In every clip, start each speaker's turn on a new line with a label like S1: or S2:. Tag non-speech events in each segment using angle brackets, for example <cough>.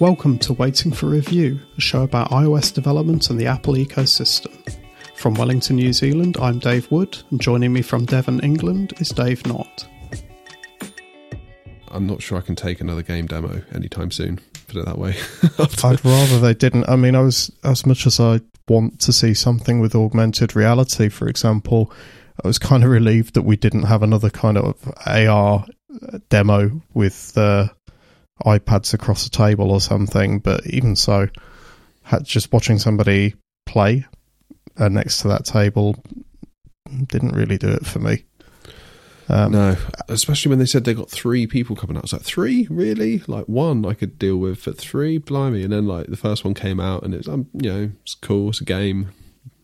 S1: Welcome to Waiting for Review, a show about iOS development and the Apple ecosystem. From Wellington, New Zealand, I'm Dave Wood, and joining me from Devon, England, is Dave Knott.
S2: I'm not sure I can take another game demo anytime soon. Put it that way. <laughs>
S1: I'd rather they didn't. I mean, I was as much as I want to see something with augmented reality, for example. I was kind of relieved that we didn't have another kind of AR demo with uh, iPads across the table or something. But even so, just watching somebody play uh, next to that table didn't really do it for me.
S2: Um, no, especially when they said they got three people coming out. I was like, three, really? Like one I could deal with, but three, blimey! And then like the first one came out, and it's um, you know, it's cool, it's a game.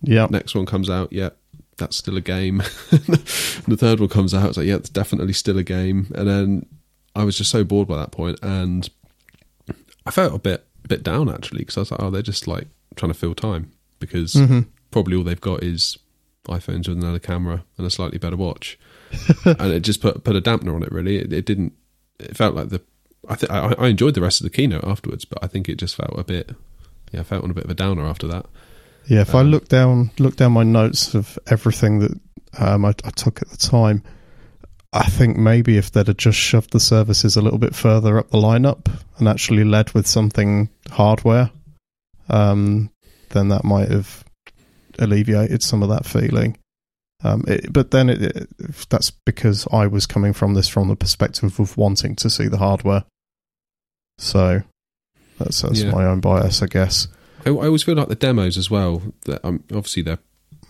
S1: Yeah.
S2: Next one comes out, yeah, that's still a game. <laughs> the third one comes out, it's like, yeah, it's definitely still a game. And then I was just so bored by that point, and I felt a bit a bit down actually because I was like, oh, they're just like trying to fill time because mm-hmm. probably all they've got is iPhones with another camera and a slightly better watch, <laughs> and it just put put a dampener on it. Really, it, it didn't. It felt like the. I think I enjoyed the rest of the keynote afterwards, but I think it just felt a bit. Yeah, I felt on a bit of a downer after that.
S1: Yeah, if um, I look down look down my notes of everything that um, I, I took at the time, I think maybe if they'd have just shoved the services a little bit further up the lineup and actually led with something hardware, um, then that might have alleviated some of that feeling. Um, it, but then it, it, that's because I was coming from this from the perspective of wanting to see the hardware. So that's, that's yeah. my own bias, I guess.
S2: I, I, always feel like the demos as well. That um, obviously they're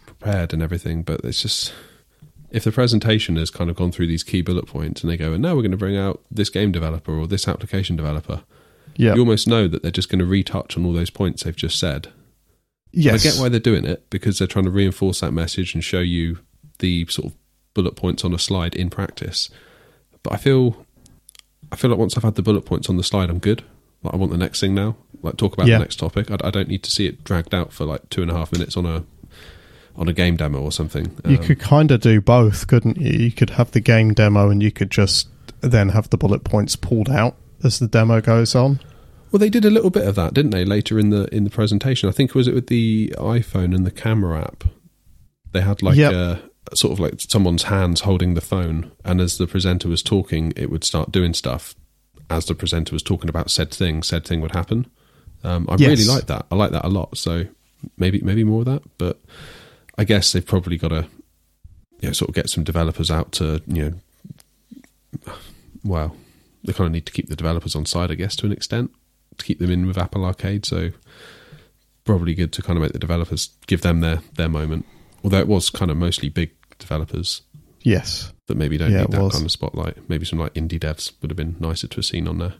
S2: prepared and everything, but it's just if the presentation has kind of gone through these key bullet points and they go, and now we're going to bring out this game developer or this application developer, yeah. you almost know that they're just going to retouch on all those points they've just said.
S1: Yes.
S2: I get why they're doing it because they're trying to reinforce that message and show you the sort of bullet points on a slide in practice. But I feel, I feel like once I've had the bullet points on the slide, I'm good. Like I want the next thing now. Like talk about yeah. the next topic. I, I, don't need to see it dragged out for like two and a half minutes on a on a game demo or something.
S1: You um, could kind of do both, couldn't you? You could have the game demo and you could just then have the bullet points pulled out as the demo goes on.
S2: Well, they did a little bit of that, didn't they? Later in the in the presentation, I think was it with the iPhone and the camera app. They had like yep. a sort of like someone's hands holding the phone, and as the presenter was talking, it would start doing stuff. As the presenter was talking about said thing, said thing would happen. Um, I yes. really like that. I like that a lot. So maybe maybe more of that, but I guess they've probably got to you know, sort of get some developers out to you know, well, they kind of need to keep the developers on side, I guess, to an extent, to keep them in with Apple Arcade. So probably good to kind of make the developers give them their their moment. Although it was kind of mostly big developers.
S1: Yes.
S2: That maybe don't yeah, need that was. kind of spotlight. Maybe some like indie devs would have been nicer to have seen on there.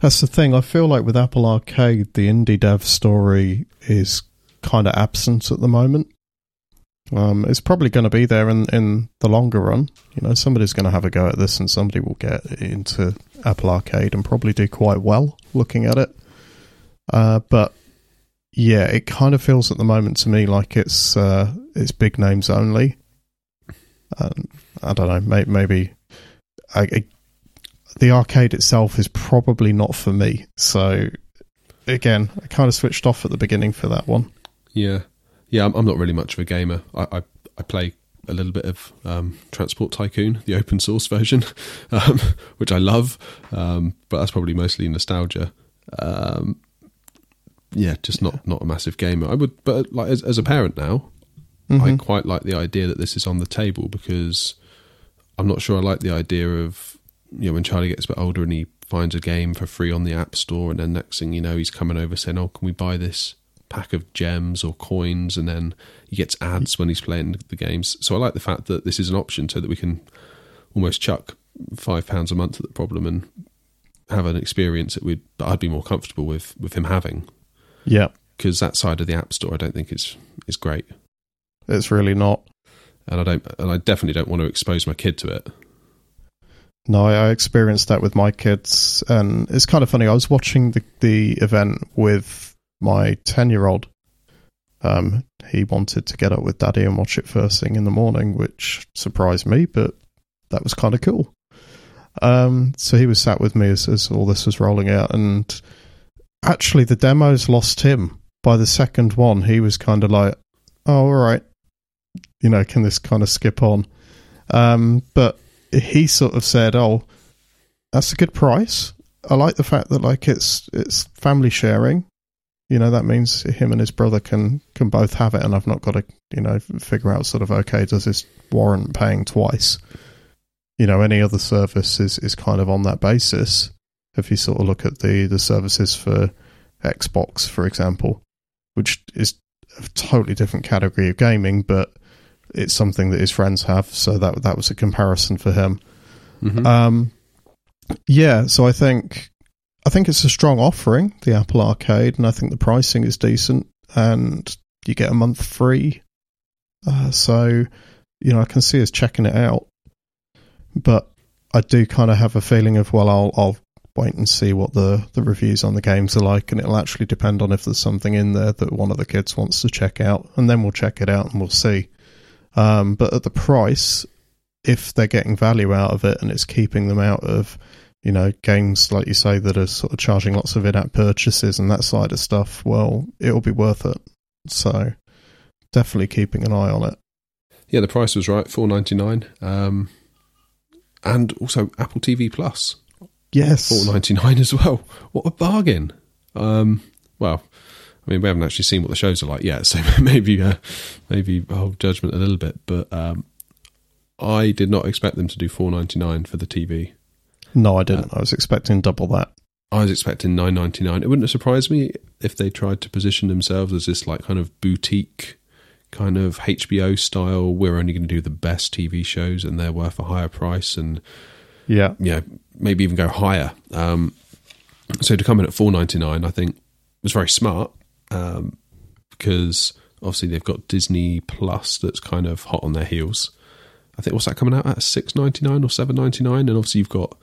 S1: That's the thing. I feel like with Apple Arcade, the indie dev story is kind of absent at the moment. Um, it's probably going to be there in, in the longer run. You know, somebody's going to have a go at this and somebody will get into Apple Arcade and probably do quite well looking at it. Uh, but yeah, it kind of feels at the moment to me like it's uh, it's big names only. Um, I don't know, maybe, maybe I, I, the arcade itself is probably not for me. So again, I kind of switched off at the beginning for that one.
S2: Yeah, yeah, I'm, I'm not really much of a gamer. I, I, I play a little bit of um, Transport Tycoon, the open source <laughs> version, um, which I love, um, but that's probably mostly nostalgia. Um, yeah, just not not a massive gamer. I would, but like as, as a parent now, mm-hmm. I quite like the idea that this is on the table because I'm not sure I like the idea of you know when Charlie gets a bit older and he finds a game for free on the App Store, and then next thing you know, he's coming over saying, "Oh, can we buy this pack of gems or coins, and then he gets ads when he's playing the games. So I like the fact that this is an option so that we can almost chuck five pounds a month at the problem and have an experience that we'd that I'd be more comfortable with with him having.
S1: Yeah,
S2: because that side of the app store I don't think is is great.
S1: It's really not,
S2: and I don't, and I definitely don't want to expose my kid to it.
S1: No, I, I experienced that with my kids, and it's kind of funny. I was watching the the event with my 10 year old, um, he wanted to get up with daddy and watch it first thing in the morning, which surprised me, but that was kind of cool. Um, so he was sat with me as, as all this was rolling out, and actually, the demos lost him. By the second one, he was kind of like, "Oh, all right, you know, can this kind of skip on?" Um, but he sort of said, "Oh, that's a good price. I like the fact that like it's it's family sharing. You know, that means him and his brother can can both have it, and I've not got to you know figure out sort of okay, does this warrant paying twice? You know, any other service is is kind of on that basis. If you sort of look at the the services for Xbox, for example, which is a totally different category of gaming, but it's something that his friends have, so that that was a comparison for him.
S2: Mhm.
S1: Um, yeah, so I think I think it's a strong offering, the Apple Arcade, and I think the pricing is decent, and you get a month free. Uh, so, you know, I can see us checking it out, but I do kind of have a feeling of well, I'll I'll wait and see what the the reviews on the games are like, and it'll actually depend on if there's something in there that one of the kids wants to check out, and then we'll check it out and we'll see. Um, but at the price, if they're getting value out of it and it's keeping them out of you know games like you say that are sort of charging lots of in-app purchases and that side of stuff well it'll be worth it so definitely keeping an eye on it
S2: Yeah, the price was right, four ninety nine. Um, and also Apple TV Plus,
S1: yes
S2: four ninety nine as well. What a bargain! Um, well, I mean, we haven't actually seen what the shows are like yet, <laughs> so maybe uh, maybe hold judgment a little bit. But um, I did not expect them to do four ninety nine for the TV.
S1: No i didn't i was expecting double that
S2: I was expecting nine ninety nine. It wouldn't have surprised me if they tried to position themselves as this like kind of boutique kind of HBO style. We're only going to do the best TV shows, and they're worth a higher price, and
S1: yeah
S2: yeah, maybe even go higher. Um, so to come in at four ninety nine, I think was very smart um, because obviously they've got Disney Plus that's kind of hot on their heels. I think what's that coming out at six ninety nine or seven ninety nine, and obviously you've got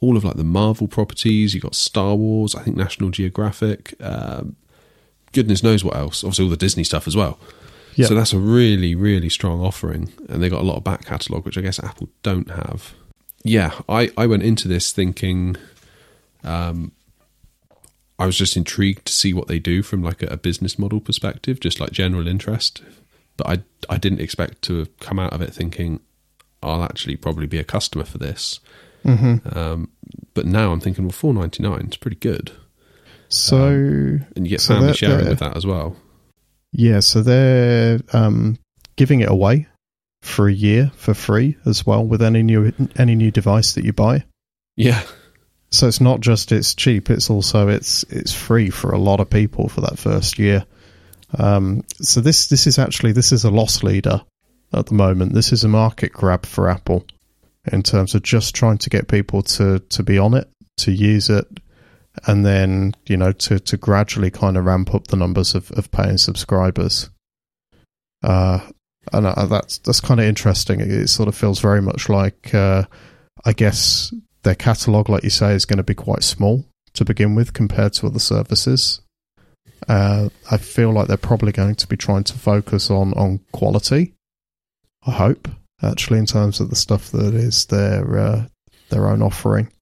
S2: all of like the Marvel properties. You've got Star Wars, I think National Geographic. Um, goodness knows what else. Obviously all the Disney stuff as well.
S1: Yeah.
S2: So that's a really, really strong offering, and they got a lot of back catalogue, which I guess Apple don't have. Yeah, I, I went into this thinking, um, I was just intrigued to see what they do from like a, a business model perspective, just like general interest. But I I didn't expect to have come out of it thinking I'll actually probably be a customer for this.
S1: Hmm
S2: Um, but now I'm thinking, well, four ninety nine is pretty good,
S1: so
S2: and you get
S1: So
S2: family sharing with that as well.
S1: yeah so they're um giving it away for a year for free as well with any new any new device that you buy.
S2: Yeah,
S1: so it's not just it's cheap it's also it's it's free for a lot of people for that first year. Um, so this this is actually this is a loss leader at the moment. This is a market grab for apple in terms of just trying to get people to to be on it to use it and then you know to to gradually kind of ramp up the numbers of, of paying subscribers uh and uh, that's that's kind of interesting it, it sort of feels very much like uh i guess their catalog, like you say, is going to be quite small to begin with compared to other services. Uh, I feel like they're probably going to be trying to focus on on quality. I hope, actually, in terms of the stuff that is their uh, their own offering,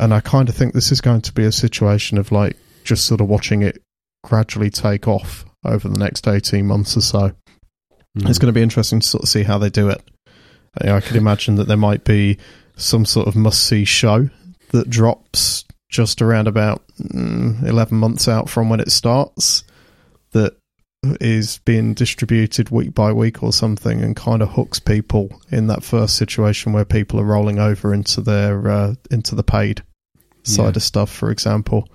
S1: and I kind of think this is going to be a situation of like just sort of watching it gradually take off over the next eighteen months or so. It's going to be interesting to sort of see how they do it. You know, I could imagine that there might be some sort of must see show that drops just around about mm, 11 months out from when it starts that is being distributed week by week or something and kind of hooks people in that first situation where people are rolling over into their uh, into the paid side
S2: Yeah.
S1: of stuff for example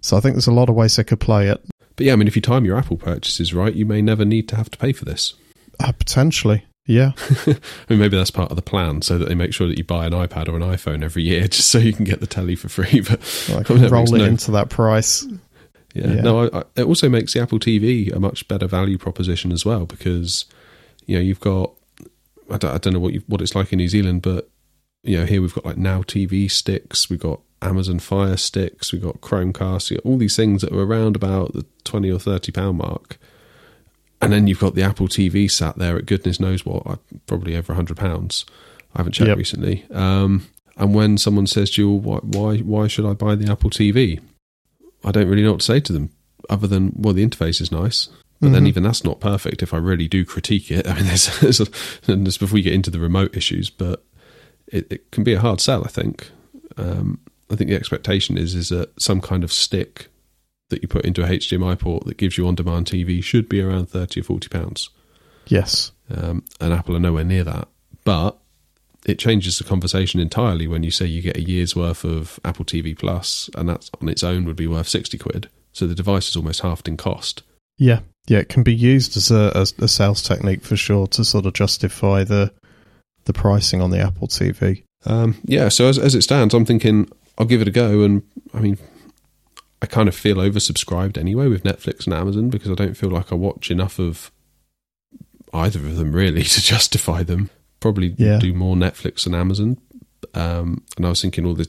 S1: so i think there's a lot of ways they could play it
S2: But yeah, I mean, if you time your Apple purchases right, you may never need to have to pay for this.
S1: uh, potentially yeah <laughs>
S2: I mean, maybe that's part of the plan, so that they make sure that you buy an iPad or an iPhone every year, <laughs> just so you can get the telly for free. But
S1: I
S2: I
S1: can
S2: mean,
S1: roll it
S2: no-
S1: into that price
S2: yeah,
S1: Yeah.
S2: no, I, I, it also makes the Apple TV a much better value proposition as well because you know you've got I don't, I don't know what you, what it's like in New Zealand, but you know here we've got like Now TV sticks, we've got Amazon Fire sticks, we've got Chromecast, you got all these things that are around about the twenty or thirty pound mark. And then you've got the Apple TV sat there at goodness knows what, uh, probably over a hundred pounds. I haven't checked
S1: Yep.
S2: recently. Um, and when someone says to you, why, why, why should I buy the Apple TV? I don't really know what to say to them other than well, the interface is nice. But then
S1: Mhm.
S2: even that's not perfect. If I really do critique it, <laughs> I mean, there's, there's a, and this before we get into the remote issues, but it, it can be a hard sell. I think. Um, I think the expectation is is that some kind of stick that you put into a HDMI port that gives you on-demand TV should be around thirty or forty pounds.
S1: Yes.
S2: Um, and Apple are nowhere near that. But it changes the conversation entirely when you say you get a year's worth of Apple TV Plus, and that on its own would be worth sixty quid. So the device is almost halved in cost.
S1: Yeah. Yeah. It can be used as a, as a sales technique for sure to sort of justify the the pricing on the Apple TV.
S2: Um, yeah, so as, as it stands, I'm thinking I'll give it a go. And I mean, I kind of feel oversubscribed anyway with Netflix and Amazon because I don't feel like I watch enough of either of them really <laughs> to justify them. Probably
S1: Yeah.
S2: do more Netflix and Amazon. Um, and I was thinking all this,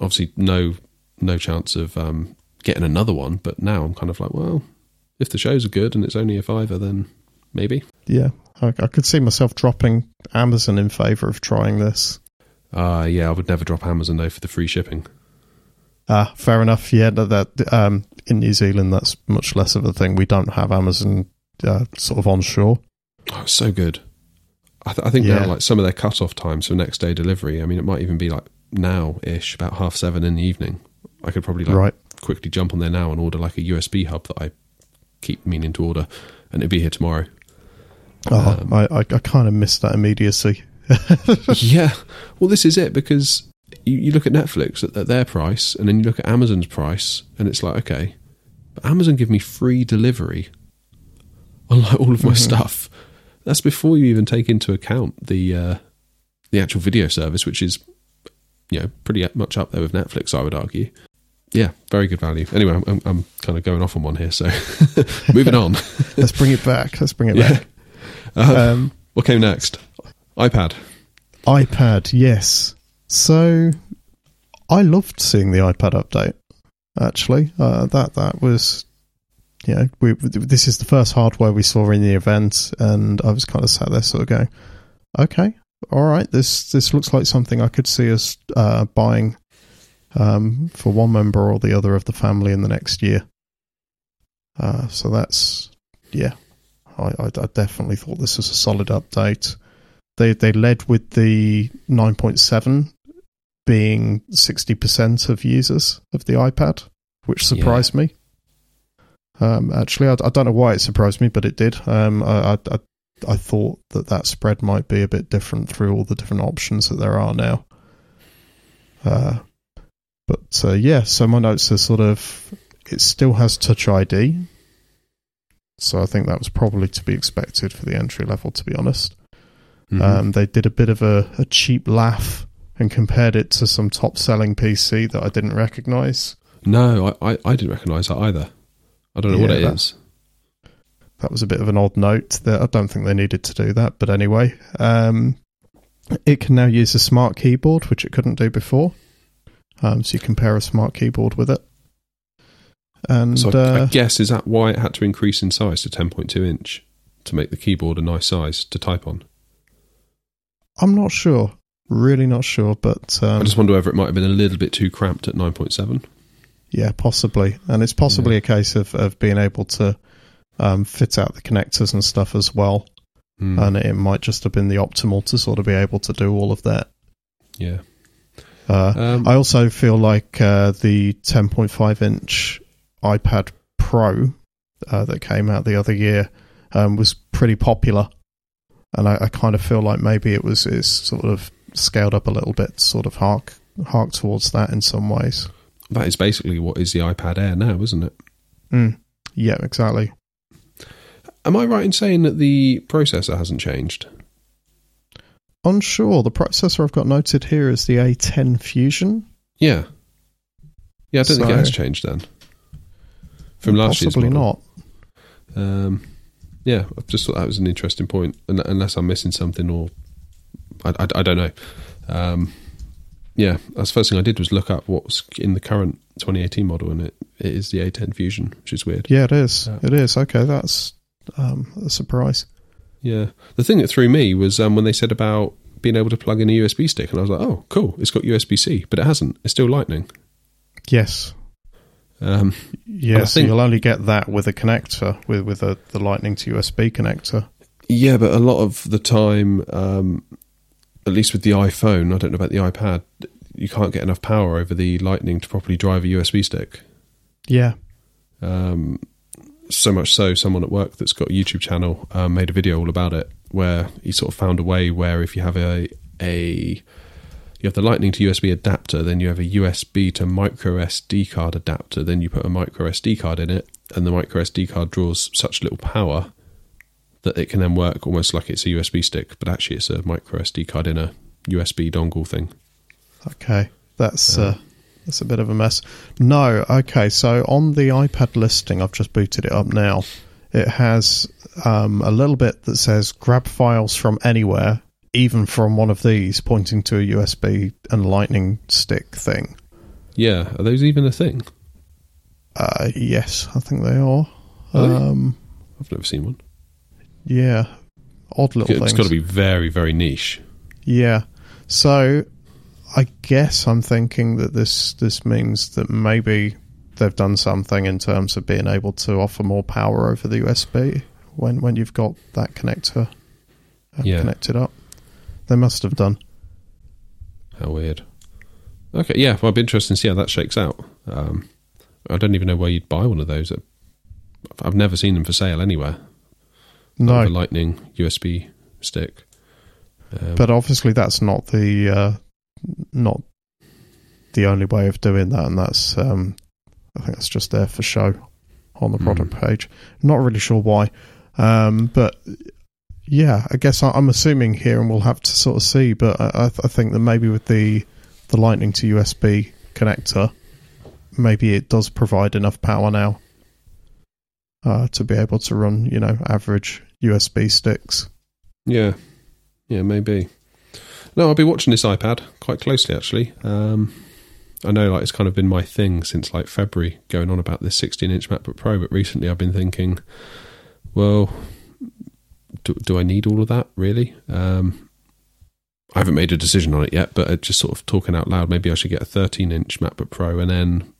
S2: obviously, no no chance of um, getting another one. But now I'm kind of like, well, if the shows are good and it's only a fiver, then maybe.
S1: Yeah. I, I could see myself dropping Amazon in favor of trying this.
S2: Uh, yeah, I would never drop Amazon though for the free shipping.
S1: Ah, fair enough. Yeah, that, that um, in New Zealand, that's much less of a thing. We don't have Amazon uh, sort of onshore.
S2: Oh, so good. I, th- I think
S1: Yeah.
S2: now, like some of their cut-off times for next day delivery. I mean, it might even be like now-ish, about half seven in the evening. I could probably like
S1: right.
S2: quickly jump on there now and order like a USB hub that I keep meaning to order, and it'd be here tomorrow.
S1: Oh,
S2: Um,
S1: I, I, I kind of miss that immediacy. <laughs>
S2: yeah, well, this is it because you, you look at Netflix at, at their price, and then you look at Amazon's price, and it's like okay, but Amazon give me free delivery on like all of my
S1: Mhm.
S2: stuff. That's before you even take into account the uh, the actual video service, which is you know pretty much up there with Netflix, I would argue. Yeah, very good value. Anyway, I'm, I'm, kind of going off on one here, so <laughs> moving on. <laughs>
S1: Let's bring it back. Let's bring it
S2: Yeah.
S1: back.
S2: Uh,
S1: Um,
S2: what came next? iPad.
S1: iPad, yes. So I loved seeing the iPad update. Actually, uh, that that was, know, we, this is the first hardware we saw in the event, and I was kind of sat there, sort of going, okay, all right, this this looks like something I could see us uh, buying um, for one member or the other of the family in the next year. Uh, so that's yeah, I, I, I definitely thought this was a solid update they they led with the 9.7 being 60% of users of the iPad, which surprised me. Um, actually, I, I don't know why it surprised me, but it did. Um, I, I, I thought that that spread might be a bit different through all the different options that there are now. Uh, but uh, yeah, so my notes are sort of it still has Touch ID, so I think that was probably to be expected for the entry level. To be honest.
S2: Mhm.
S1: Um, they did a bit of a, a cheap laugh and compared it to some top selling PC that I didn't recognize.
S2: no, I, I, I didn't recognise that either. I don't know what
S1: Yeah,
S2: it
S1: that-
S2: is.
S1: That was a bit of an odd note. That I don't think they needed to do that, but anyway, um, it can now use a smart keyboard, which it couldn't do before. Um, so you compare a smart keyboard with it, and
S2: So I,
S1: uh,
S2: I guess is that why it had to increase in size to 10.2 inch to make the keyboard a nice size to type on.
S1: I'm not sure, really not sure, but
S2: I
S1: um,
S2: just wonder whether it might have been a little bit too cramped at 9.7.
S1: Yeah, possibly, and it's possibly a case of, of being able to um, fit out the connectors and stuff as well,
S2: Hmm.
S1: and it might just have been the optimal to sort of be able to do all of that.
S2: yeah.
S1: Uh,
S2: Um,
S1: I also feel like uh, the 10.5 inch iPad Pro uh, that came out the other year um, was pretty popular, and I, I kind of feel like maybe it was is sort of scaled up a little bit, sort of hark hark towards that in some ways.
S2: That is basically what is the iPad Air now, isn't it?
S1: Mm. Yeah, exactly.
S2: Am I right in saying that the processor hasn't changed?
S1: Unsure. The processor I've got noted here is the A10 Fusion.
S2: Yeah. Yeah, I don't think it has changed then. From last year's
S1: Possibly not.
S2: Um, yeah, I just thought that was an interesting point, unless I'm missing something or I, I, I don't know. Um, yeah, that's the first thing I did was look up what's in the current 2018 model, and it, it is the A10 Fusion, which is weird.
S1: Yeah, it is.
S2: Yeah.
S1: It is. Okay, that's um, a surprise.
S2: Yeah, the thing that threw me was um, when they said about being able to plug in a USB stick, and I was like, oh, cool, it's got USB C, but it hasn't. It's still Lightning.
S1: Yes.
S2: Um,
S1: Yeah, so
S2: think-
S1: you'll only get that with a connector, with with a, the Lightning to USB connector.
S2: yeah, but a lot of the time, um, at least with the iPhone, I don't know about the iPad, you can't get enough power over the Lightning to properly drive a USB stick.
S1: Yeah,
S2: Um, so much so, someone at work that's got a YouTube channel um, made a video all about it, where he sort of found a way where if you have a a you have the Lightning to USB adapter, then you have a USB to micro SD card adapter, then you put a micro SD card in it, and the micro SD card draws such little power that it can then work almost like it's a USB stick, but actually it's a micro SD card in a USB dongle thing.
S1: okay, that's uh, that's a bit of a mess. No, okay, so on the iPad listing, I've just booted it up now. It has um, a little bit that says grab files from anywhere, even from one of these, pointing to a USB and Lightning stick thing.
S2: Yeah, are those even a thing?
S1: Uh, yes, I think they are.
S2: Are they?
S1: Um,
S2: I've never seen one.
S1: Yeah, odd little
S2: It's
S1: things.
S2: It's got to be very, very niche.
S1: Yeah. So I guess I'm thinking that this this means that maybe they've done something in terms of being able to offer more power over the USB when when you've got that connector uh,
S2: Yeah.
S1: connected up. They must have done.
S2: How weird. Okay, yeah, well, I'd be interested to see how that shakes out. Um, I don't even know where you'd buy one of those. I've never seen them for sale anywhere.
S1: No,
S2: With a Lightning USB stick. Um,
S1: but obviously that's not the uh, not the only way of doing that, and that's um, I think that's just there for show on the product
S2: Hmm.
S1: page. Not really sure why, um, but yeah, I guess I, I'm assuming here, and we'll have to sort of see. But I, I, th- I think that maybe with the the Lightning to USB connector, maybe it does provide enough power now uh, to be able to run, you know, average USB sticks.
S2: yeah, yeah, maybe. No, I'll be watching this iPad quite closely, actually. Um, I know, like, it's kind of been my thing since like February, going on about this 16-inch MacBook Pro. But recently, I've been thinking, well, do, do I need all of that really? Um, I haven't made a decision on it yet, but just sort of talking out loud, maybe I should get a 13-inch MacBook Pro, and then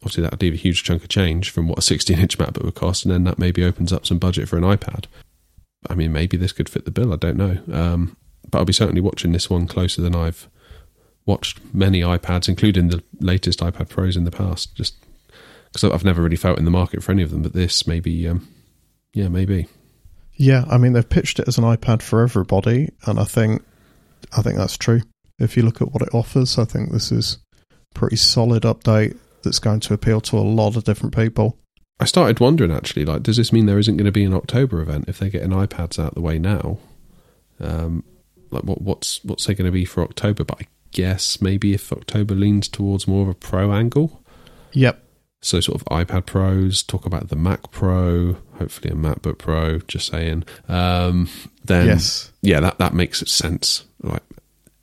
S2: obviously that would leave a huge chunk of change from what a 16-inch MacBook would cost, and then that maybe opens up some budget for an iPad. I mean, maybe this could fit the bill. I don't know, um, but I'll be certainly watching this one closer than I've watched many iPads, including the latest iPad Pros in the past. Just because I've never really felt in the market for any of them, but this maybe, um, yeah, maybe.
S1: Yeah, I mean they've pitched it as an iPad for everybody, and I think I think that's true. If you look at what it offers, I think this is pretty solid update that's going to appeal to a lot of different people.
S2: I started wondering actually, like, does this mean there isn't going to be an October event if they're getting iPads out the way now? Um, like, what, what's what's they going to be for October? But I guess maybe if October leans towards more of a pro angle,
S1: Yep.
S2: so sort of iPad Pros, talk about the Mac Pro, hopefully a MacBook Pro. Just saying. Um, then
S1: yes.
S2: yeah, that that makes sense. Like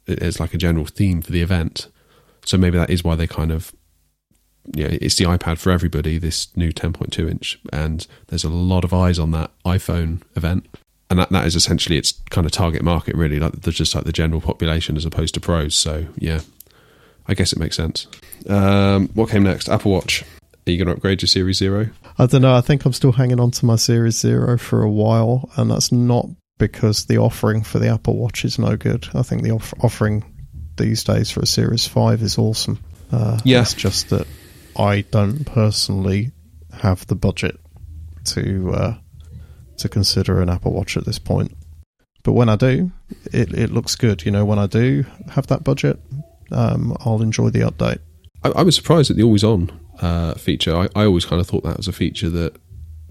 S2: it's like a general theme for the event. So maybe that is why they kind of yeah, it's the iPad for everybody. This new 10.2 inch, and there's a lot of eyes on that iPhone event, and that that is essentially its kind of target market, really. Like there's just like the general population as opposed to pros. So yeah, I guess it makes sense. Um, what came next? Apple Watch. Are you going to upgrade your Series Zero?
S1: I don't know. I think I'm still hanging on to my Series Zero for a while, and that's not because the offering for the Apple Watch is no good. I think the off- offering these days for a Series Five is awesome. Uh,
S2: Yeah.
S1: it's just that I don't personally have the budget to uh, to consider an Apple Watch at this point. But when I do, it it looks good. You know, when I do have that budget, um, I'll enjoy the update.
S2: I, I was surprised at the always on uh, feature. I, I always kind of thought that was a feature that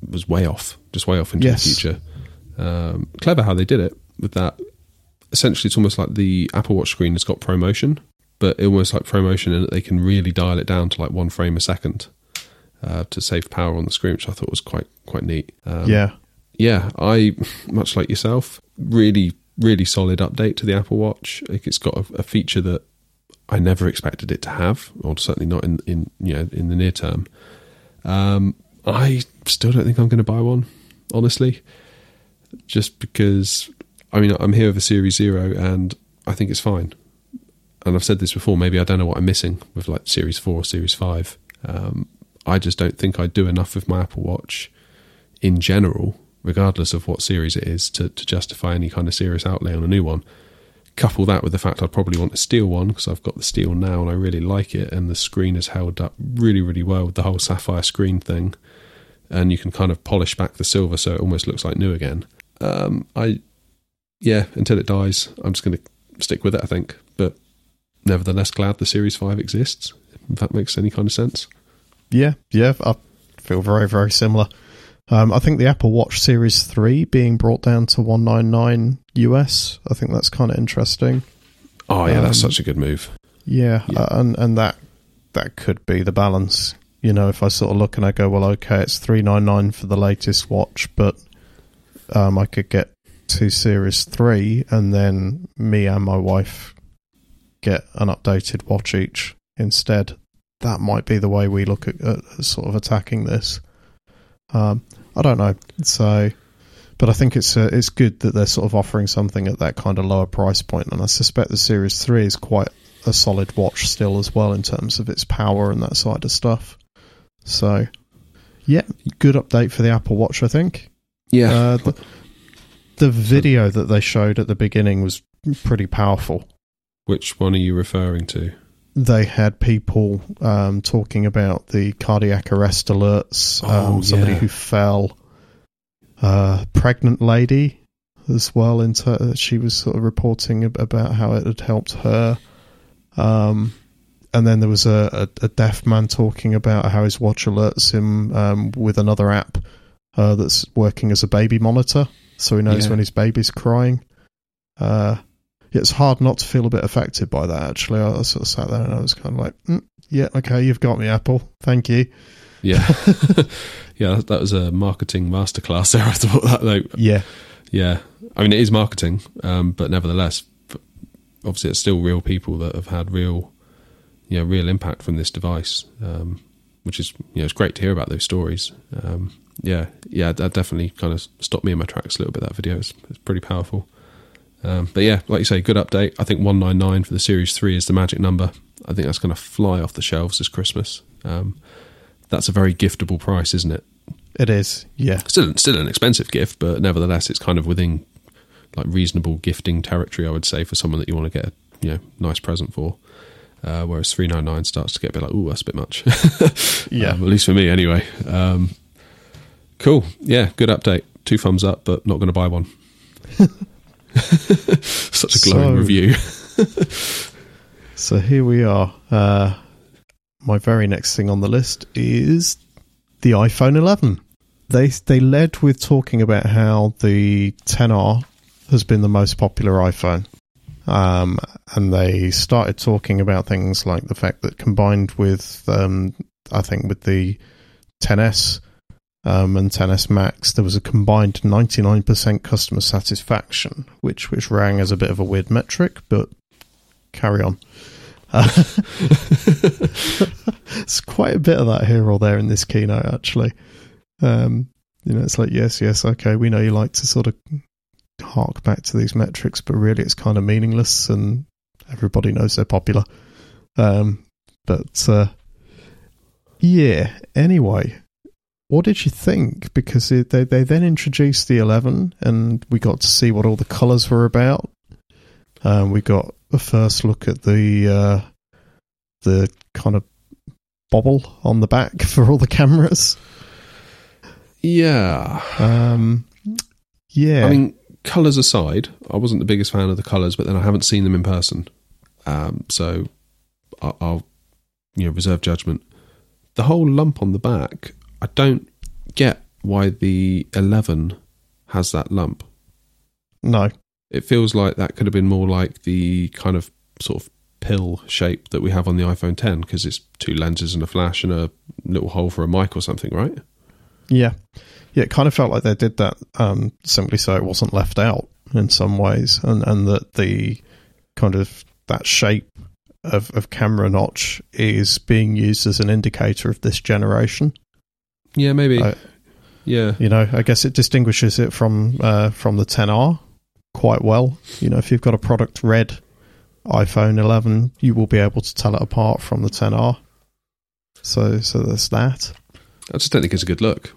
S2: was way off, just way off into
S1: Yes.
S2: the future. Um, clever how they did it with that. Essentially, it's almost like the Apple Watch screen has got ProMotion, but almost like ProMotion in that they can really dial it down to like one frame a second uh, to save power on the screen, which I thought was quite quite neat. Um,
S1: yeah,
S2: yeah, I <laughs> much like yourself, really really solid update to the Apple Watch. It's got a, a feature that I never expected it to have, or certainly not in in you know in the near term. Um, I still don't think I'm going to buy one, honestly, just because I mean I'm here with a Series Zero and I think it's fine. And I've said this before. Maybe I don't know what I'm missing with like Series Four, or Series Five. Um, I just don't think I do enough with my Apple Watch in general, regardless of what series it is, to, to justify any kind of serious outlay on a new one. Couple that with the fact I'd probably want a steel one because I've got the steel now and I really like it, and the screen has held up really, really well with the whole sapphire screen thing. And you can kind of polish back the silver so it almost looks like new again. Um, I, yeah, until it dies, I'm just going to stick with it, I think. But nevertheless, glad the Series 5 exists, if that makes any kind of sense.
S1: Yeah, yeah, I feel very, very similar. Um, I think the Apple Watch Series 3 being brought down to 199 US, I think that's kind of interesting.
S2: Oh, yeah, that's
S1: Um,
S2: such a good move.
S1: Yeah,
S2: Yeah.
S1: Uh, and and that that could be the balance. You know, if I sort of look and I go, well, okay, it's 399 for the latest watch, but um, I could get two Series 3 and then me and my wife get an updated watch each instead. That might be the way we look at, at sort of attacking this. Um, I don't know. So, but I think it's uh, it's good that they're sort of offering something at that kind of lower price point, and I suspect the Series Three is quite a solid watch still as well in terms of its power and that side of stuff. So, yeah, good update for the Apple Watch, I think.
S2: Yeah.
S1: Uh, the, the video that they showed at the beginning was pretty powerful.
S2: Which one are you referring to?
S1: They had people um, talking about the cardiac arrest alerts, um,
S2: Oh,
S1: somebody
S2: yeah.
S1: who fell, uh, pregnant lady as well. Into she was sort of reporting about how it had helped her. Um, and then there was a, a, a deaf man talking about how his watch alerts him um, with another app uh, that's working as a baby monitor, so he knows
S2: Yeah.
S1: when his baby's crying. Uh, it's hard not to feel a bit affected by that. Actually, I sort of sat there and I was kind of like, mm, "Yeah, okay, you've got me, Apple. Thank you."
S2: Yeah. <laughs> yeah, that, that was a marketing masterclass there. <laughs> I thought that, like,
S1: Yeah,
S2: yeah. I mean, it is marketing, um, but nevertheless, obviously, it's still real people that have had real, you know, real impact from this device, um, which is, you know, it's great to hear about those stories. Um, yeah, yeah, that definitely kind of stopped me in my tracks a little bit. That video is it's pretty powerful. Um, but yeah, like you say, good update. I think 199 for the Series 3 is the magic number. I think that's going to fly off the shelves this Christmas. Um, that's a very giftable price, isn't it?
S1: it is. Yeah,
S2: Still, still an expensive gift, but nevertheless, it's kind of within like reasonable gifting territory. I would say for someone that you want to get a you know nice present for. Uh, whereas 399 starts to get a bit like, oh, that's a bit much. <laughs>
S1: yeah.
S2: Um, at least for me, anyway. Um, cool. Yeah, good update. Two thumbs up, but not going to buy one. <laughs> <laughs> Such a glowing
S1: So-
S2: review. <laughs>
S1: So here we are. Uh, my very next thing on the list is the iPhone 11. They they led with talking about how the 10R has been the most popular iPhone, um, and they started talking about things like the fact that combined with um, I think with the 10s um, and 10s Max, there was a combined 99% customer satisfaction, which which rang as a bit of a weird metric, but carry on. Uh, <laughs> it's quite a bit of that here or there in this keynote, actually. Um, you know, it's like, yes, yes, okay, we know you like to sort of hark back to these metrics, but really it's kind of meaningless and everybody knows they're popular. Um, but, uh, yeah, anyway, what did you think? Because it, they, they then introduced the 11 and we got to see what all the colours were about. Um, we got a first look at the uh, the kind of bobble on the back <laughs> for all the cameras.
S2: yeah.
S1: Um, yeah,
S2: I mean, colours aside, I wasn't the biggest fan of the colours, but then I haven't seen them in person. Um, so I'll, I'll, you know, reserve judgment. The whole lump on the back, I don't get why the 11 has that lump.
S1: no,
S2: It feels like that could have been more like the kind of sort of pill shape that we have on the iPhone 10 because it's two lenses and a flash and a little hole for a mic or something, right?
S1: yeah, yeah. It kind of felt like they did that um, simply so it wasn't left out in some ways, and and that the kind of that shape of, of camera notch is being used as an indicator of this generation.
S2: Yeah, maybe.
S1: I-
S2: yeah.
S1: You know, I guess it distinguishes it from uh, from the 10R quite well. You know, if you've got a product red iPhone 11, you will be able to tell it apart from the 10R. So so there's that.
S2: I just don't think it's a good look.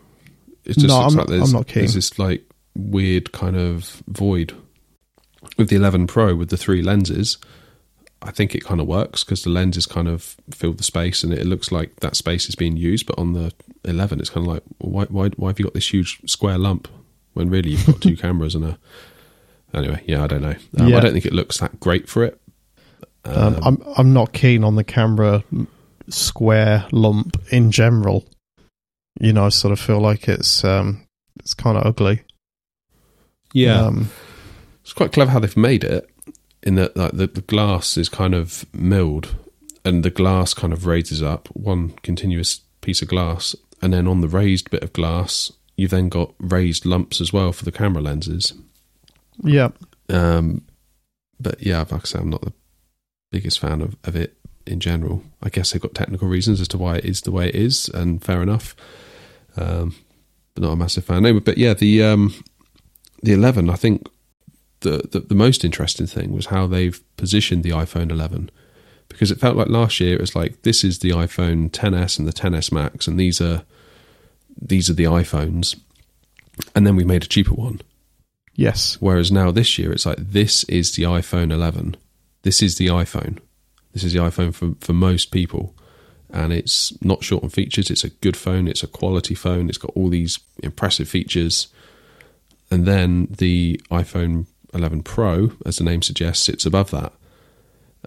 S2: It just
S1: No,
S2: looks
S1: I'm
S2: like
S1: not-
S2: there's,
S1: I'm not keen.
S2: there's this like weird kind of void with the 11 Pro with the three lenses. I think it kind of works because the lenses kind of fill the space and it looks like that space is being used. But on the 11, it's kind of like, why, why, why have you got this huge square lump when really you've got two <laughs> cameras and a. Anyway, yeah, I don't know. Um,
S1: Yeah.
S2: I don't think it looks that great for it.
S1: Um, I'm I'm not keen on the camera square lump in general. You know, I sort of feel like it's um, it's kind of ugly.
S2: Yeah,
S1: Um,
S2: it's quite clever how they've made it in that like the, the glass is kind of milled and the glass kind of raises up one continuous piece of glass. And then on the raised bit of glass you've then got raised lumps as well for the camera lenses.
S1: Yeah.
S2: um, but yeah like I say I'm not the biggest fan of, of it in general. I guess they've got technical reasons as to why it is the way it is and fair enough. Um, but not a massive fan. No, but yeah the um, the 11 I think the, the the most interesting thing was how they've positioned the iPhone 11 because it felt like last year it was like this is the iPhone 10s and the 10s Max and these are these are the iPhones. And then we made a cheaper one.
S1: Yes.
S2: whereas now this year it's like this is the iPhone 11 this is the iPhone. This is the iPhone for for most people. And it's not short on features. It's a good phone. It's a quality phone. It's got all these impressive features. And then the iPhone 11 Pro, as the name suggests, sits above that.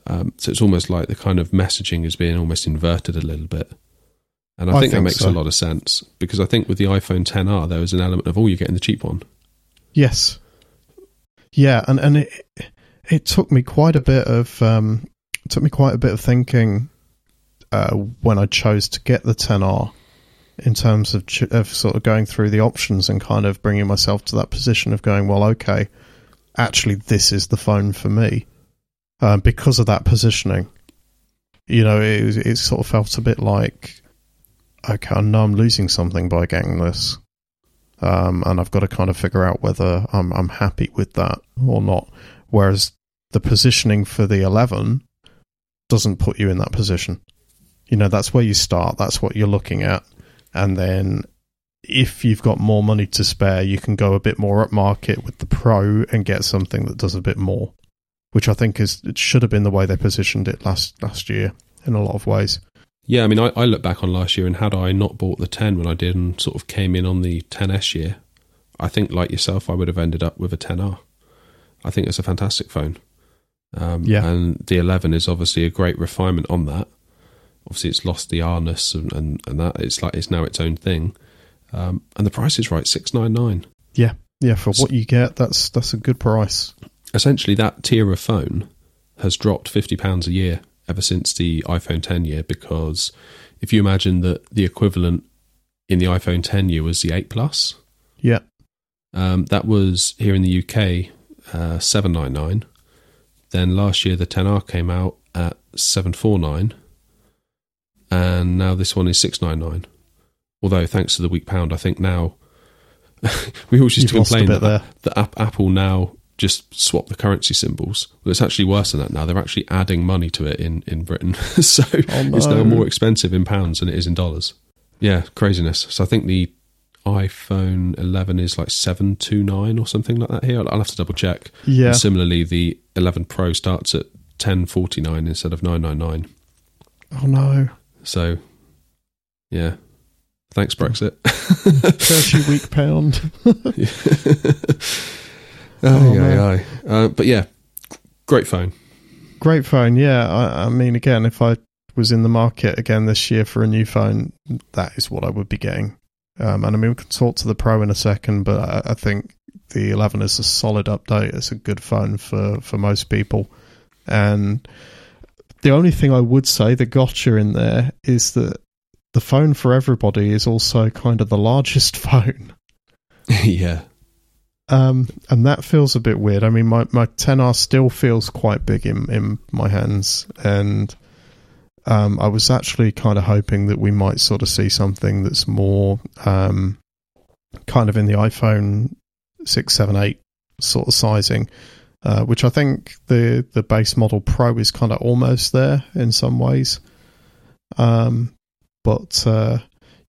S2: Um, so it's almost like the kind of messaging is being almost inverted a little bit. And I,
S1: I
S2: think, that makes
S1: so.
S2: a lot of sense because I think with the iPhone 10R, there was an element of, oh, you're getting the cheap one.
S1: Yes. Yeah, and and it it took me quite a bit of um, took me quite a bit of thinking uh, when I chose to get the 10R in terms of ch- of sort of going through the options and kind of bringing myself to that position of going, well, okay, actually, this is the phone for me uh, because of that positioning. You know, it it sort of felt a bit like, okay, I know I'm losing something by getting this um, and I've got to kind of figure out whether I'm I'm happy with that or not. Whereas the positioning for the eleven doesn't put you in that position. You know, that's where you start. That's what you're looking at, and then if you've got more money to spare, you can go a bit more upmarket with the Pro and get something that does a bit more. Which I think is it should have been the way they positioned it last last year in a lot of ways.
S2: Yeah, I mean, I, I look back on last year and had I not bought the 10 when I did and sort of came in on the 10S year, I think, like yourself, I would have ended up with a 10R. I think it's a fantastic phone. Um,
S1: Yeah.
S2: And the 11 is obviously a great refinement on that. Obviously, it's lost the R-ness and, and, and that. It's like it's now its own thing. Um, and the price is right, 699
S1: Yeah, yeah. For what you get, that's that's a good price.
S2: essentially that tier of phone has dropped £50 a year ever since the iPhone 10 year because if you imagine that the equivalent in the iPhone 10 year was the 8 Plus,
S1: Yeah,
S2: um, that was here in the UK uh, 799. Then last year the 10R came out at 749 and now this one is 699. Although thanks to the weak pound I think now <laughs> we always used
S1: You've
S2: to complain that that App- Apple now just swap the currency symbols. Well, it's actually worse than that now. They're actually adding money to it in, in Britain. <laughs> so it's now more expensive in pounds than it is in dollars. Yeah, craziness. So I think the iPhone 11 is like 729 or something like that here. I'll I'll have to double check.
S1: yeah.
S2: And similarly, the 11 Pro starts at 1049 instead of 999.
S1: Oh no,
S2: So, yeah. Thanks, Brexit. <laughs>
S1: thirty week pound. <laughs>
S2: Aye,
S1: Oh,
S2: aye, aye. Uh, but yeah, great phone.
S1: Great phone, yeah. I, I mean, again, if I was in the market again this year for a new phone, that is what I would be getting. Um, and I mean, we can talk to the Pro in a second, but I, I think the 11 is a solid update. It's a good phone for, for most people. And the only thing I would say, the gotcha in there, is that the phone for everybody is also kind of the largest <laughs> phone.
S2: yeah.
S1: Um, and that feels a bit weird. I mean, my, my 10R still feels quite big in, in my hands. And um, I was actually kind of hoping that we might sort of see something that's more um, kind of in the iPhone 6, 7, 8 sort of sizing, uh, which I think the, the base model Pro is kind of almost there in some ways. Um, But uh,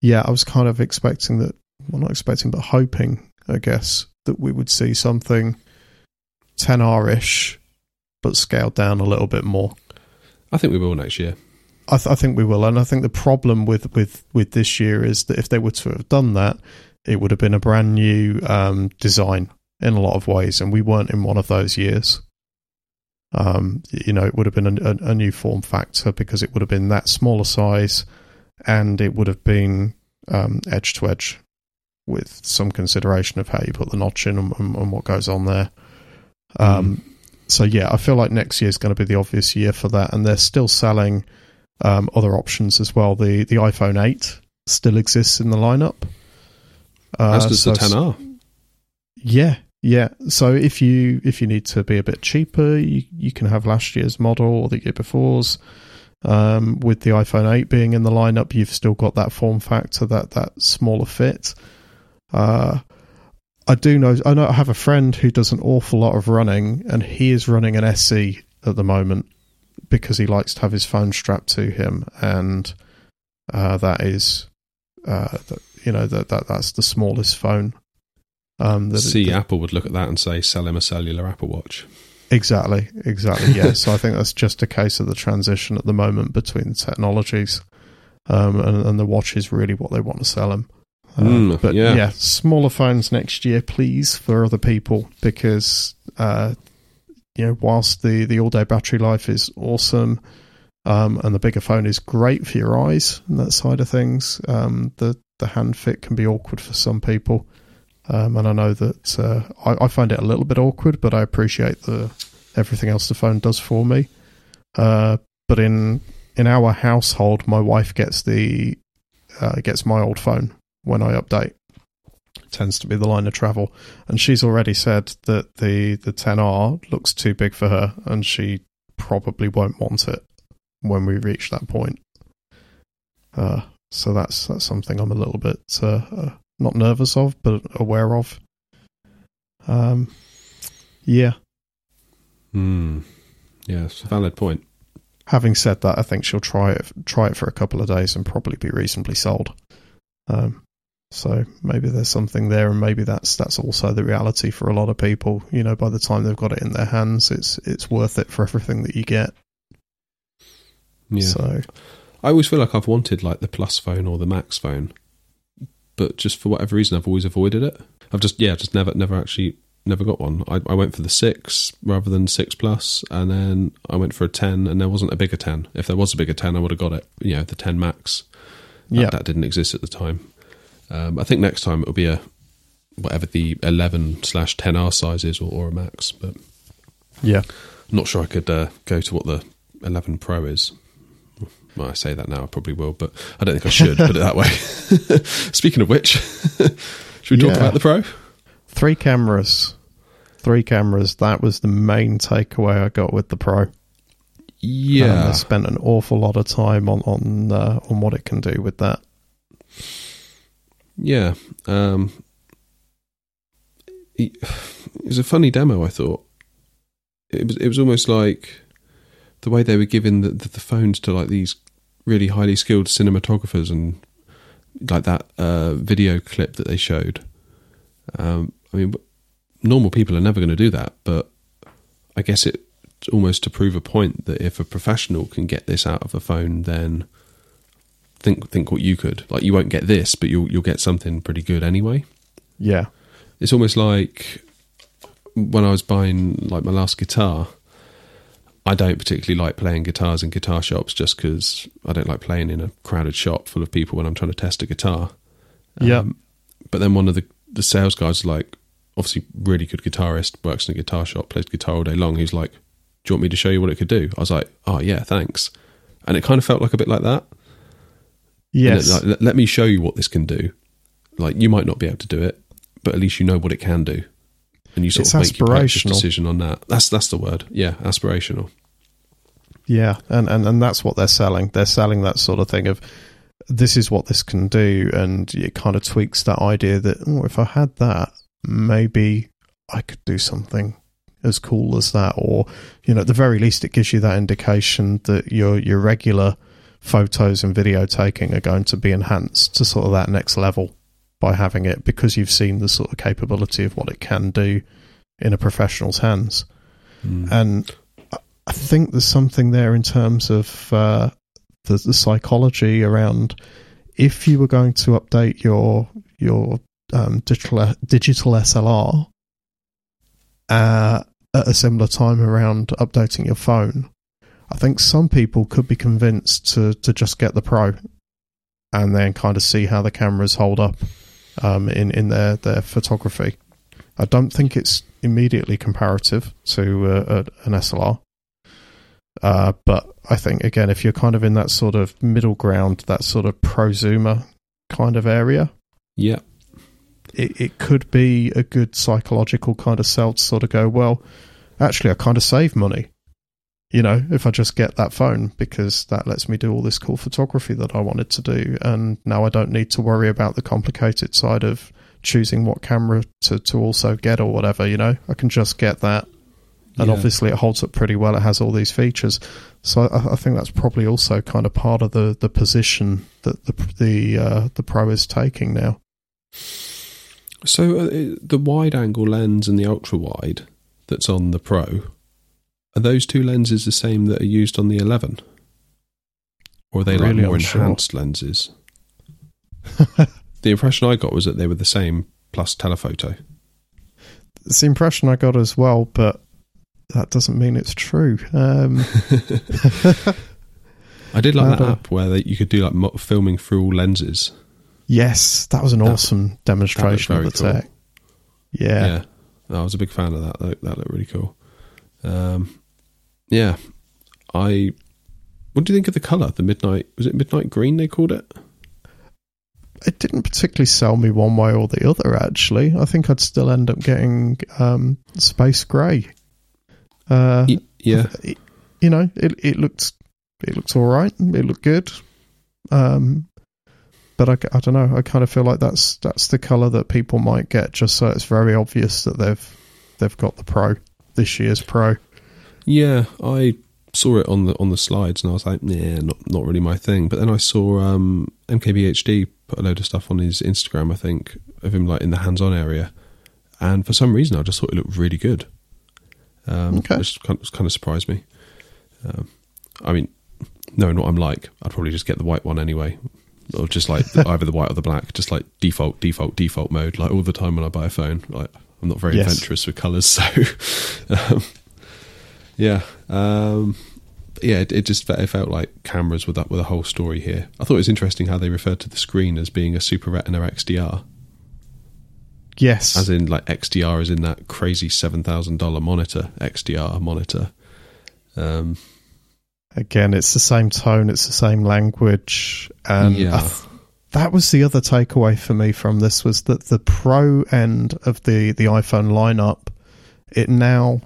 S1: yeah, I was kind of expecting that. Well, not expecting, but hoping, I guess, that we would see something 10R ish, but scaled down a little bit more.
S2: I think we will next year.
S1: I, th- I, think we will, and I think the problem with, with, with this year is that if they were to have done that, it would have been a brand new um, design in a lot of ways, and we weren't in one of those years. Um, you know, it would have been a, a, a, new form factor because it would have been that smaller size, and it would have been um, edge to edge with some consideration of how you put the notch in and, and, and what goes on there. Um, mm. So yeah, I feel like next year is going to be the obvious year for that, and they're still selling um, other options as well. The the iPhone 8 still exists in the lineup.
S2: Uh, As does so, the 10R.
S1: Yeah, yeah. So if you if you need to be a bit cheaper, you you can have last year's model or the year before's. Um, with the iPhone 8 being in the lineup, you've still got that form factor, that that smaller fit. Uh, I do know. I know. I have a friend who does an awful lot of running, and he is running an SE at the moment because he likes to have his phone strapped to him, and uh, that is, uh, you know, that, that that's the smallest phone.
S2: Um, that See, that, Apple would look at that and say, "Sell him a cellular Apple Watch."
S1: Exactly, exactly. Yeah. <laughs> so I think that's just a case of the transition at the moment between the technologies, um, and, and the watch is really what they want to sell them. Uh, mm, but yeah. yeah. smaller phones next year, please, for other people, because uh, you know, whilst the the all day battery life is awesome, um, and the bigger phone is great for your eyes and that side of things, um, the the hand fit can be awkward for some people. Um, and I know that uh, I, I, find it a little bit awkward, but I appreciate the everything else the phone does for me. Uh, but in in our household, my wife gets the uh, gets my old phone when I update. It tends to be the line of travel, and she's already said that the the 10R looks too big for her, and she probably won't want it when we reach that point. Uh, so that's that's something I'm a little bit uh, uh, not nervous of, but aware of. Um, yeah.
S2: Hmm. Yes, valid point.
S1: Having said that, I think she'll try it try it for a couple of days and probably be reasonably sold. Um, so maybe there's something there, and maybe that's that's also the reality for a lot of people. You know, by the time they've got it in their hands, it's it's worth it for everything that you get.
S2: Yeah. So I always feel like I've wanted like the Plus phone or the Max phone, but just for whatever reason, I've always avoided it. I've just yeah, just never never actually never got one. I, I went for the six rather than six plus, and then I went for a ten, and there wasn't a bigger ten. If there was a bigger ten, I would have got it. You know, the ten Max. Yeah, that, didn't exist at the time. Um, I think next time it'll be a whatever the 11 slash 10R size is or, or, a max. But
S1: yeah,
S2: I'm not sure I could uh, go to what the 11 Pro is. Well, I say that now, I probably will, but I don't think I should put it that way. <laughs> Speaking of which, <laughs> should we talk yeah. about the Pro?
S1: Three cameras. Three cameras. That was the main takeaway I got with the Pro.
S2: Yeah,
S1: um, I spent an awful lot of time on on uh, on what it can do with that.
S2: Yeah. Um, it <sighs> was a funny demo, I thought. It was, it was almost like the way they were giving the, the, the phones to like these really highly skilled cinematographers and like that uh, video clip that they showed. Um, I mean, normal people are never going to do that, but I guess it's almost to prove a point that if a professional can get this out of a phone, then think think what you could. Like you won't get this, but you'll you'll get something pretty good anyway.
S1: Yeah.
S2: It's almost like when I was buying like my last guitar, I don't particularly like playing guitars in guitar shops just because I don't like playing in a crowded shop full of people when I'm trying to test a guitar.
S1: Yeah. Um,
S2: but then one of the the sales guys, like obviously really good guitarist, works in a guitar shop, plays guitar all day long. He's like, "Do you want me to show you what it could do?" I was like, "Oh yeah, thanks." And it kind of felt like a bit like that.
S1: Yes.
S2: Like, let me show you what this can do. Like you might not be able to do it, but at least you know what it can do, and you sort it's of make your purchase decision on that. That's that's the word. Yeah, aspirational.
S1: Yeah, and, and and that's what they're selling. They're selling that sort of thing of this is what this can do, and it kind of tweaks that idea that oh, if I had that, maybe I could do something as cool as that, or you know, at the very least, it gives you that indication that your your regular photos and video taking are going to be enhanced to sort of that next level by having it because you've seen the sort of capability of what it can do in a professional's hands.
S2: Mm.
S1: And I- think there's something there in terms of uh, the, the psychology around if you were going to update your your um, digital digital SLR uh, at a similar time around updating your phone, I think some people could be convinced to to just get the Pro and then kind of see how the cameras hold up um, in in their their photography. I don't think it's immediately comparative to uh, a- an SLR. Uh, but I think again, if you're kind of in that sort of middle ground, that sort of prosumer kind of area,
S2: Yeah.
S1: it, it could be a good psychological kind of sell to sort of go, well, actually, I kind of save money, you know, if I just get that phone because that lets me do all this cool photography that I wanted to do. And now I don't need to worry about the complicated side of choosing what camera to, to also get or whatever, you know, I can just get that. And
S2: Yeah.
S1: obviously, it holds up pretty well. It has all these features, so I, I think that's probably also kind of part of the, the position that the the uh, the Pro is taking now.
S2: So uh, the wide angle lens and the ultra wide that's on the Pro, are those two lenses the same that are used on the 11? Or are they like more enhanced lenses? <laughs> the impression I got was that they were the same plus telephoto.
S1: it's the impression I got as well, but that doesn't mean it's true. Um, <laughs>
S2: I did like
S1: I
S2: that app where they, you could do like filming through all lenses.
S1: yes, that was an
S2: That-
S1: awesome demonstration of the
S2: cool.
S1: tech. Yeah.
S2: Yeah. I was a big fan of that. That, that looked really cool. Um, yeah. I. What do you think of the color? The midnight was it midnight green? They called it.
S1: it didn't particularly sell me one way or the other. Actually, I think I'd still end up getting um, space grey. Uh,
S2: Y- yeah.
S1: it- you know, it it looked it looked all right. It looked good. Um, but I, I don't know. I kind of feel like that's that's the color that people might get, just so it's very obvious that they've they've got the pro this year's pro.
S2: Yeah, I saw it on the on the slides and I was like, yeah, not not really my thing. But then I saw um, MKBHD put a load of stuff on his Instagram, I think, of him like in the hands-on area, and for some reason I just thought it looked really good. Um,
S1: Okay.
S2: which kind of, kind of surprised me. Um, I mean, knowing what I'm like, I'd probably just get the white one anyway, or just like either the white or the black, just like default, default, default mode, like all the time when I buy a phone. Like I'm not very
S1: Yes.
S2: adventurous with colours, so <laughs> um, yeah, um, yeah. It, it just it felt like cameras with that with a whole story here. I thought it was interesting how they referred to the screen as being a Super Retina XDR,
S1: Yes,
S2: as in like XDR is in that crazy seven thousand dollar monitor, XDR monitor. Um,
S1: again, it's the same tone, it's the same language, and
S2: Yeah.
S1: Th- that was the other takeaway for me from this was that the pro end of the the iPhone lineup, it now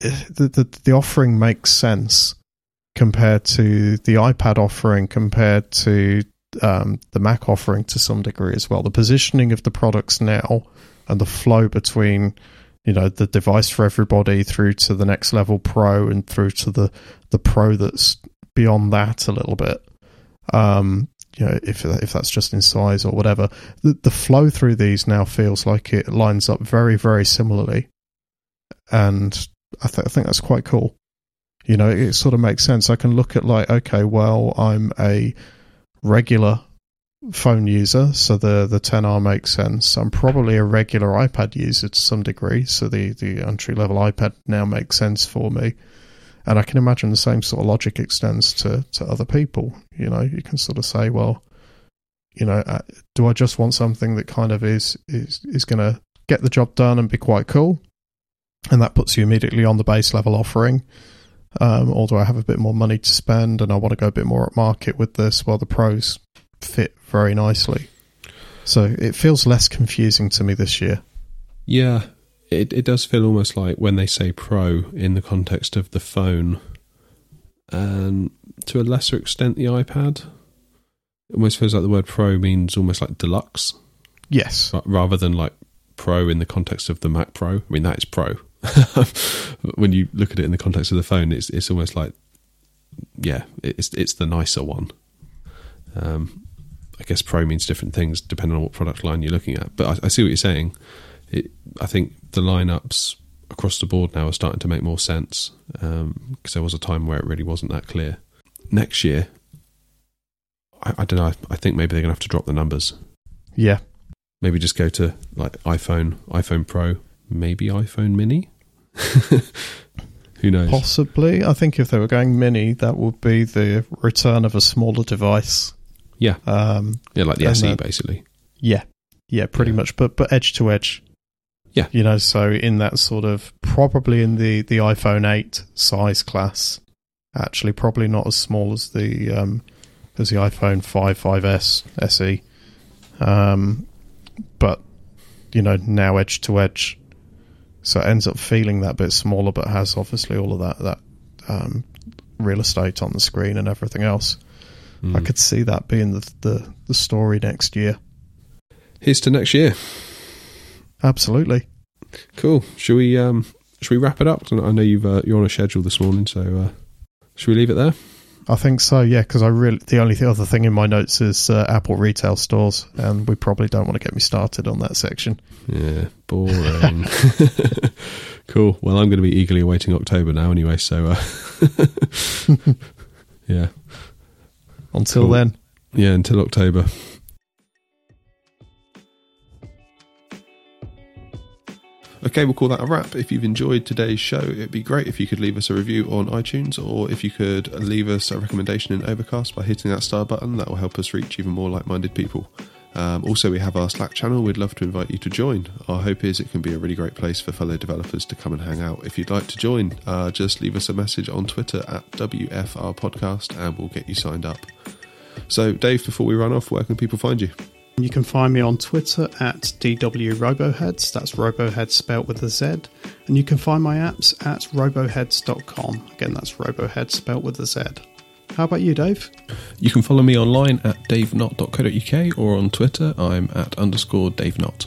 S1: the the, the offering makes sense compared to the iPad offering, compared to um, the Mac offering to some degree as well. The positioning of the products now and the flow between you know the device for everybody through to the next level pro and through to the the pro that's beyond that a little bit. Um you know if if that's just in size or whatever. The, the flow through these now feels like it lines up very very similarly. And I, th- I think that's quite cool you know it sort of makes sense i can look at like okay well i'm a regular phone user, so the the 10R makes sense. I'm probably a regular iPad user to some degree, so the the entry level iPad now makes sense for me. And I can imagine the same sort of logic extends to to other people. You know, you can sort of say, well, you know, uh, do I just want something that kind of is is is going to get the job done and be quite cool, and that puts you immediately on the base level offering. Um, or do I have a bit more money to spend and I want to go a bit more at market with this? Well, the pros fit very nicely. So it feels less confusing to me this year.
S2: Yeah, it it does feel almost like when they say pro in the context of the phone, and to a lesser extent the iPad. It almost feels like the word pro means almost like deluxe,
S1: Yes.
S2: rather than like pro in the context of the Mac Pro. I mean that is pro. <laughs> when you look at it in the context of the phone, it's it's almost like yeah, it's it's the nicer one. Um, I guess pro means different things depending on what product line you're looking at. But I, I see what you're saying. It, I think the lineups across the board now are starting to make more sense because um, there was a time where it really wasn't that clear. Next year, I, I don't know. I, I think maybe they're going to have to drop the numbers.
S1: Yeah,
S2: Maybe just go to like iPhone, iPhone Pro, maybe iPhone Mini. <laughs> Who knows?
S1: possibly. I think if they were going mini, that would be the return of a smaller device.
S2: Yeah,
S1: Um,
S2: yeah, like the SE
S1: then-
S2: basically.
S1: yeah, yeah, pretty
S2: Yeah.
S1: much. But but edge to edge.
S2: Yeah.
S1: you know, so in that sort of probably in the the iPhone eight size class. Actually, probably not as small as the um, as the iPhone five 5S SE. Um, but you know now edge to edge, so it ends up feeling that bit smaller, but has obviously all of that that um, real estate on the screen and everything else. I
S2: Mm.
S1: could see that being the, the the story next year.
S2: Here's to next year.
S1: Absolutely.
S2: Cool. Should we um should we wrap it up? I know you've uh, you're on a schedule this morning, so uh, should we leave it there?
S1: I think so, yeah, because I really the only th- other thing in my notes is uh, Apple retail stores, and we probably don't want to get me started on that section.
S2: Yeah, boring. <laughs> cool. Well, I'm going to be eagerly awaiting October now, anyway. So, uh, <laughs> <laughs> yeah,
S1: Until
S2: Cool.
S1: then,
S2: yeah. Until October. Okay, we'll call that a wrap. If you've enjoyed today's show, it'd be great if you could leave us a review on iTunes or if you could leave us a recommendation in Overcast by hitting that star button. That will help us reach even more like minded people. Um, also, we have our Slack channel. We'd love to invite you to join. Our hope is it can be a really great place for fellow developers to come and hang out. If you'd like to join, uh, just leave us a message on Twitter at WFR Podcast and we'll get you signed up. So, Dave, before we run off, where can people find you?
S1: You can find me on Twitter at DWRoboheadz. That's Roboheadz spelt with a Z. And you can find my apps at roboheadz.com. Again, that's Roboheadz spelt with a Z. How about you, Dave?
S2: You can follow me online at davenot.co.uk or on Twitter, I'm at underscore davenot.